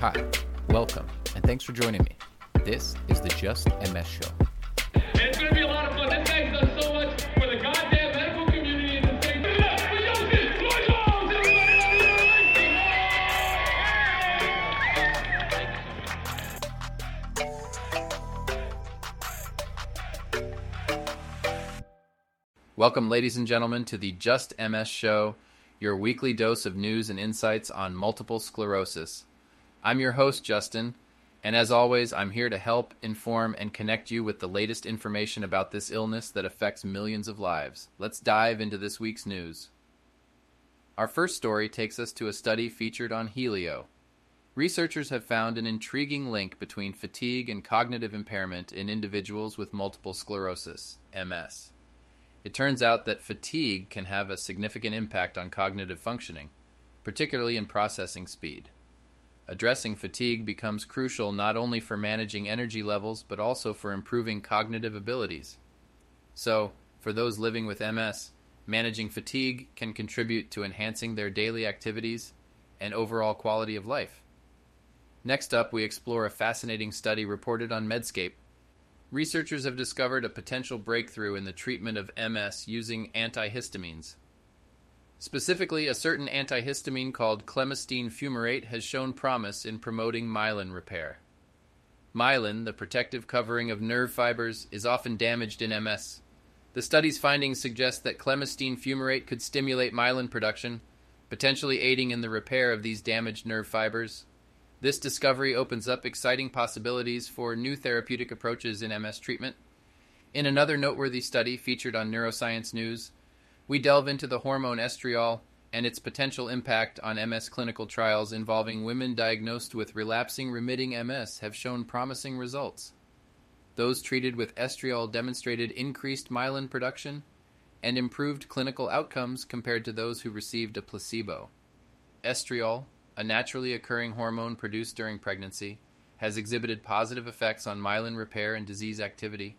Hi, welcome, and thanks for joining me. This is the Just MS Show. It's gonna be a lot of fun. This guy's done so much for the goddamn medical community in the state. Give it up for Yoshi Lloyd-Jones, everybody Welcome, ladies and gentlemen, to the Just MS Show, your weekly dose of news and insights on multiple sclerosis. I'm your host, Justin, and as always, I'm here to help, inform, and connect you with the latest information about this illness that affects millions of lives. Let's dive into this week's news. Our first story takes us to a study featured on Healio. Researchers have found an intriguing link between fatigue and cognitive impairment in individuals with multiple sclerosis, MS. It turns out that fatigue can have a significant impact on cognitive functioning, particularly in processing speed. Addressing fatigue becomes crucial not only for managing energy levels, but also for improving cognitive abilities. So, for those living with MS, managing fatigue can contribute to enhancing their daily activities and overall quality of life. Next up, we explore a fascinating study reported on Medscape. Researchers have discovered a potential breakthrough in the treatment of MS using antihistamines. Specifically, a certain antihistamine called clemastine fumarate has shown promise in promoting myelin repair. Myelin, the protective covering of nerve fibers, is often damaged in MS. The study's findings suggest that clemastine fumarate could stimulate myelin production, potentially aiding in the repair of these damaged nerve fibers. This discovery opens up exciting possibilities for new therapeutic approaches in MS treatment. In another noteworthy study featured on Neuroscience News, we delve into the hormone estriol and its potential impact on MS clinical trials involving women diagnosed with relapsing remitting MS have shown promising results. Those treated with estriol demonstrated increased myelin production and improved clinical outcomes compared to those who received a placebo. Estriol, a naturally occurring hormone produced during pregnancy, has exhibited positive effects on myelin repair and disease activity.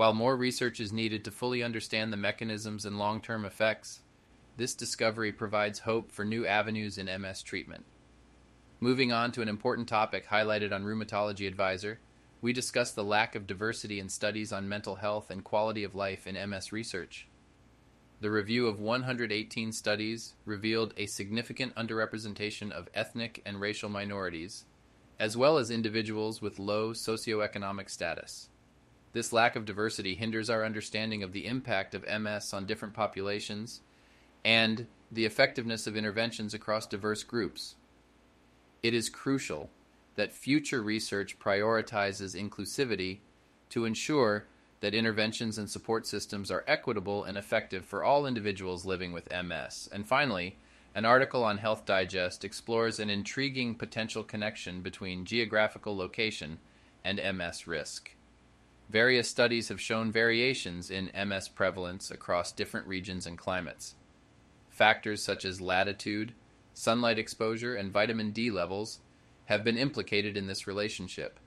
While more research is needed to fully understand the mechanisms and long term effects, this discovery provides hope for new avenues in MS treatment. Moving on to an important topic highlighted on Rheumatology Advisor, we discuss the lack of diversity in studies on mental health and quality of life in MS research. The review of 118 studies revealed a significant underrepresentation of ethnic and racial minorities, as well as individuals with low socioeconomic status. This lack of diversity hinders our understanding of the impact of MS on different populations and the effectiveness of interventions across diverse groups. It is crucial that future research prioritizes inclusivity to ensure that interventions and support systems are equitable and effective for all individuals living with MS. And finally, an article on Health Digest explores an intriguing potential connection between geographical location and MS risk. Various studies have shown variations in MS prevalence across different regions and climates. Factors such as latitude, sunlight exposure, and vitamin D levels have been implicated in this relationship.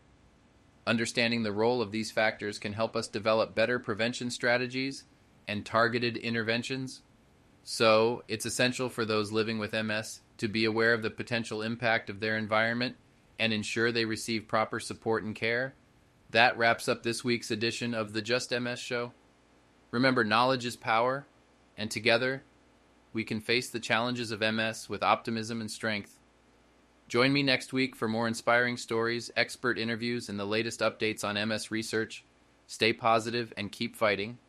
Understanding the role of these factors can help us develop better prevention strategies and targeted interventions. So, it's essential for those living with MS to be aware of the potential impact of their environment and ensure they receive proper support and care. That wraps up this week's edition of the Just MS Show. Remember, knowledge is power, and together we can face the challenges of MS with optimism and strength. Join me next week for more inspiring stories, expert interviews, and the latest updates on MS research. Stay positive and keep fighting.